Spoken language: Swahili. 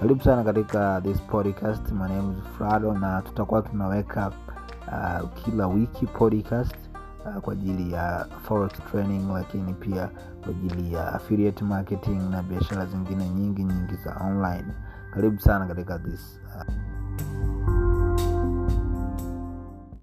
karibu sana katika this podcast. My name is frado na tutakuwa tunaweka uh, kila wiki podcast uh, kwa ajili ya forex training lakini pia kwa ajili ya affiliate marketing na biashara zingine nyingi nyingi za online. Karibu sana katika this uh,